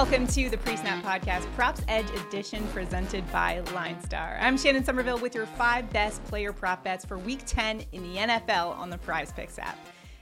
Welcome to the Pre Snap Podcast, Props Edge edition presented by LineStar. I'm Shannon Somerville with your five best player prop bets for week 10 in the NFL on the Prize Picks app.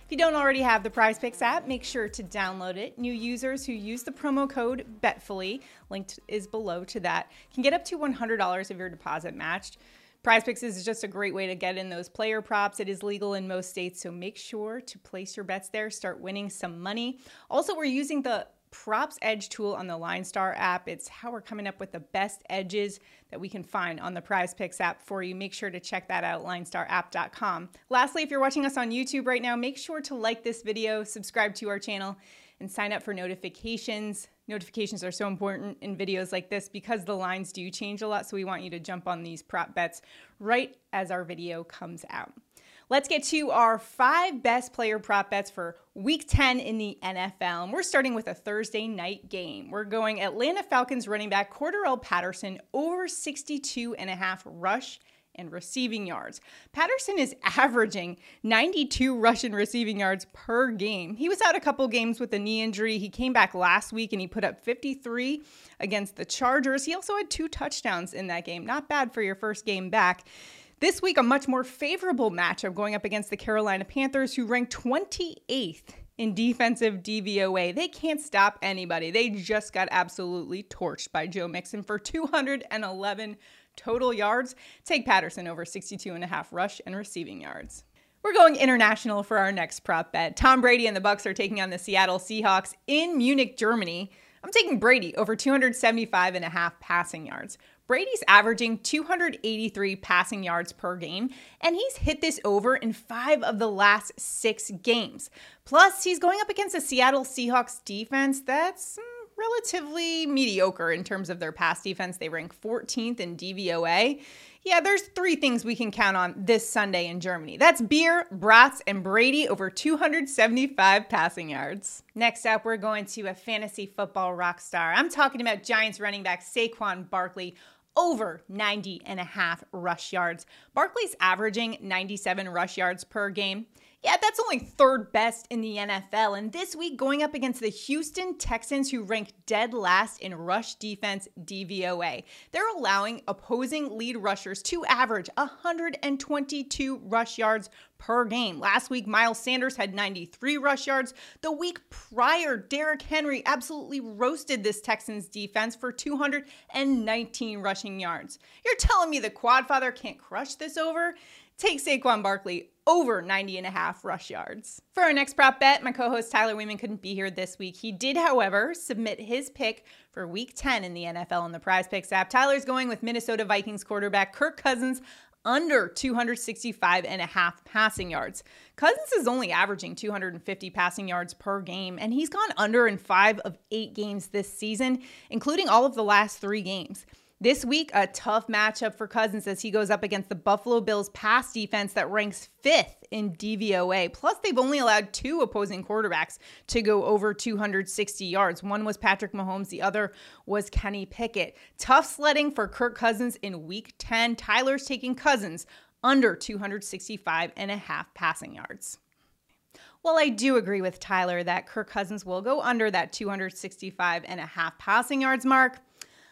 If you don't already have the Prize Picks app, make sure to download it. New users who use the promo code BETFULLY, linked is below to that, can get up to $100 of your deposit matched. Prize Picks is just a great way to get in those player props. It is legal in most states, so make sure to place your bets there, start winning some money. Also, we're using the props edge tool on the LineStar app. It's how we're coming up with the best edges that we can find on the Prize Picks app for you. Make sure to check that out, linestarapp.com. Lastly, if you're watching us on YouTube right now, make sure to like this video, subscribe to our channel, and sign up for notifications. Notifications are so important in videos like this because the lines do change a lot, so we want you to jump on these prop bets right as our video comes out. Let's get to our five best player prop bets for week 10 in the NFL. And we're starting with a Thursday night game. We're going Atlanta Falcons running back Cordarrelle Patterson over 62 and a half rush and receiving yards. Patterson is averaging 92 rushing and receiving yards per game. He was out a couple games with a knee injury. He came back last week and he put up 53 against the Chargers. He also had two touchdowns in that game. Not bad for your first game back. This week, a much more favorable matchup going up against the Carolina Panthers, who rank 28th in defensive DVOA. They can't stop anybody. They just got absolutely torched by Joe Mixon for 211 total yards. Take Patterson over 62 and a half rush and receiving yards. We're going international for our next prop bet. Tom Brady and the Bucs are taking on the Seattle Seahawks in Munich, Germany. I'm taking Brady over 275 and a half passing yards. Brady's averaging 283 passing yards per game, and he's hit this over in five of the last six games. Plus, he's going up against a Seattle Seahawks defense that's mm, relatively mediocre in terms of their pass defense. They rank 14th in DVOA. Yeah, there's three things we can count on this Sunday in Germany. That's beer, brats, and Brady over 275 passing yards. Next up, we're going to a fantasy football rock star. I'm talking about Giants running back Saquon Barkley over 90 and a half rush yards. Barkley's averaging 97 rush yards per game. Yeah, that's only third best in the NFL. And this week, going up against the Houston Texans, who rank dead last in rush defense DVOA. They're allowing opposing lead rushers to average 122 rush yards per game. Last week, Miles Sanders had 93 rush yards. The week prior, Derrick Henry absolutely roasted this Texans defense for 219 rushing yards. You're telling me the Quadfather can't crush this over? Take Saquon Barkley over 90 and a half rush yards. For our next prop bet, my co-host Tyler Weeman couldn't be here this week. He did, however, submit his pick for week 10 in the NFL on the Prize Picks app. Tyler's going with Minnesota Vikings quarterback Kirk Cousins under 265 and a half passing yards. Cousins is only averaging 250 passing yards per game, and he's gone under in five of eight games this season, including all of the last three games. This week, a tough matchup for Cousins as he goes up against the Buffalo Bills pass defense that ranks fifth in DVOA. Plus, they've only allowed two opposing quarterbacks to go over 260 yards. One was Patrick Mahomes, the other was Kenny Pickett. Tough sledding for Kirk Cousins in week 10. Tyler's taking Cousins under 265 and a half passing yards. Well, I do agree with Tyler that Kirk Cousins will go under that 265 and a half passing yards mark.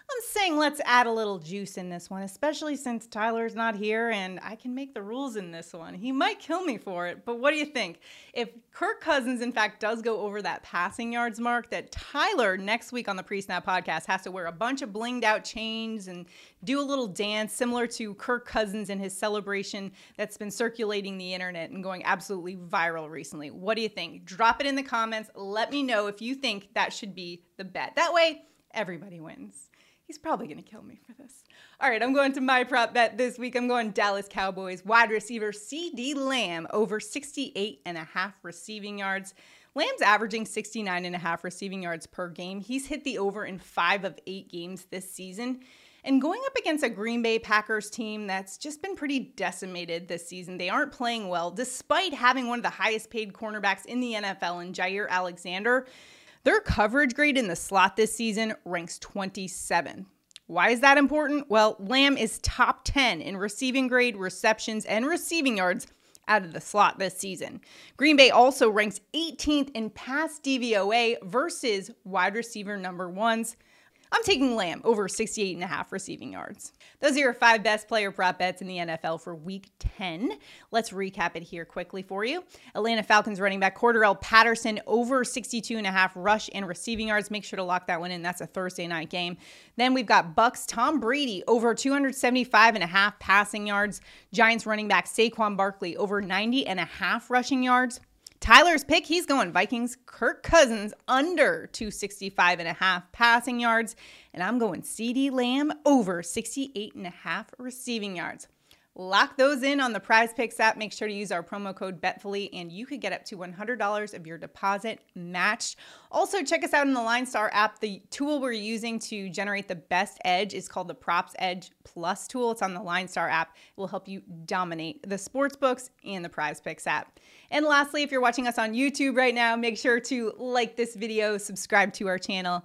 I'm saying let's add a little juice in this one, especially since Tyler's not here and I can make the rules in this one. He might kill me for it, but what do you think? If Kirk Cousins, in fact, does go over that passing yards mark, that Tyler next week on the Pre Snap podcast has to wear a bunch of blinged out chains and do a little dance similar to Kirk Cousins and his celebration that's been circulating the internet and going absolutely viral recently. What do you think? Drop it in the comments. Let me know if you think that should be the bet. That way, everybody wins. He's probably going to kill me for this. All right, I'm going to my prop bet this week. I'm going Dallas Cowboys wide receiver CeeDee Lamb over 68 and a half receiving yards. Lamb's averaging 69 and a half receiving yards per game. He's hit the over in 5 of 8 games this season. And going up against a Green Bay Packers team that's just been pretty decimated this season. They aren't playing well despite having one of the highest paid cornerbacks in the NFL in Jaire Alexander. Their coverage grade in the slot this season ranks 27. Why is that important? Well, Lamb is top 10 in receiving grade, receptions, and receiving yards out of the slot this season. Green Bay also ranks 18th in pass DVOA versus wide receiver number ones. I'm taking Lamb over 68 and a half receiving yards. Those are your five best player prop bets in the NFL for week 10. Let's recap it here quickly for you. Atlanta Falcons running back Cordarrelle Patterson over 62 and a half rush and receiving yards. Make sure to lock that one in. That's a Thursday night game. Then we've got Bucs Tom Brady over 275 and a half passing yards. Giants running back Saquon Barkley over 90 and a half rushing yards. Tyler's pick, he's going Vikings. Kirk Cousins under 265 and a half passing yards. And I'm going CeeDee Lamb over 68 and a half receiving yards. Lock those in on the Prize Picks app. Make sure to use our promo code BETFULLY, and you could get up to $100 of your deposit matched. Also, check us out in the Line Star app. The tool we're using to generate the best edge is called the Props Edge Plus tool. It's on the Line Star app. It will help you dominate the sports books and the Prize Picks app. And lastly, if you're watching us on YouTube right now, make sure to like this video, subscribe to our channel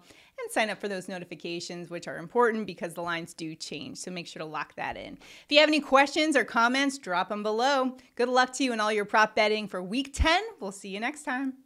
sign up for those notifications, which are important because the lines do change. So make sure to lock that in. If you have any questions or comments, drop them below. Good luck to you in all your prop betting for week 10. We'll see you next time.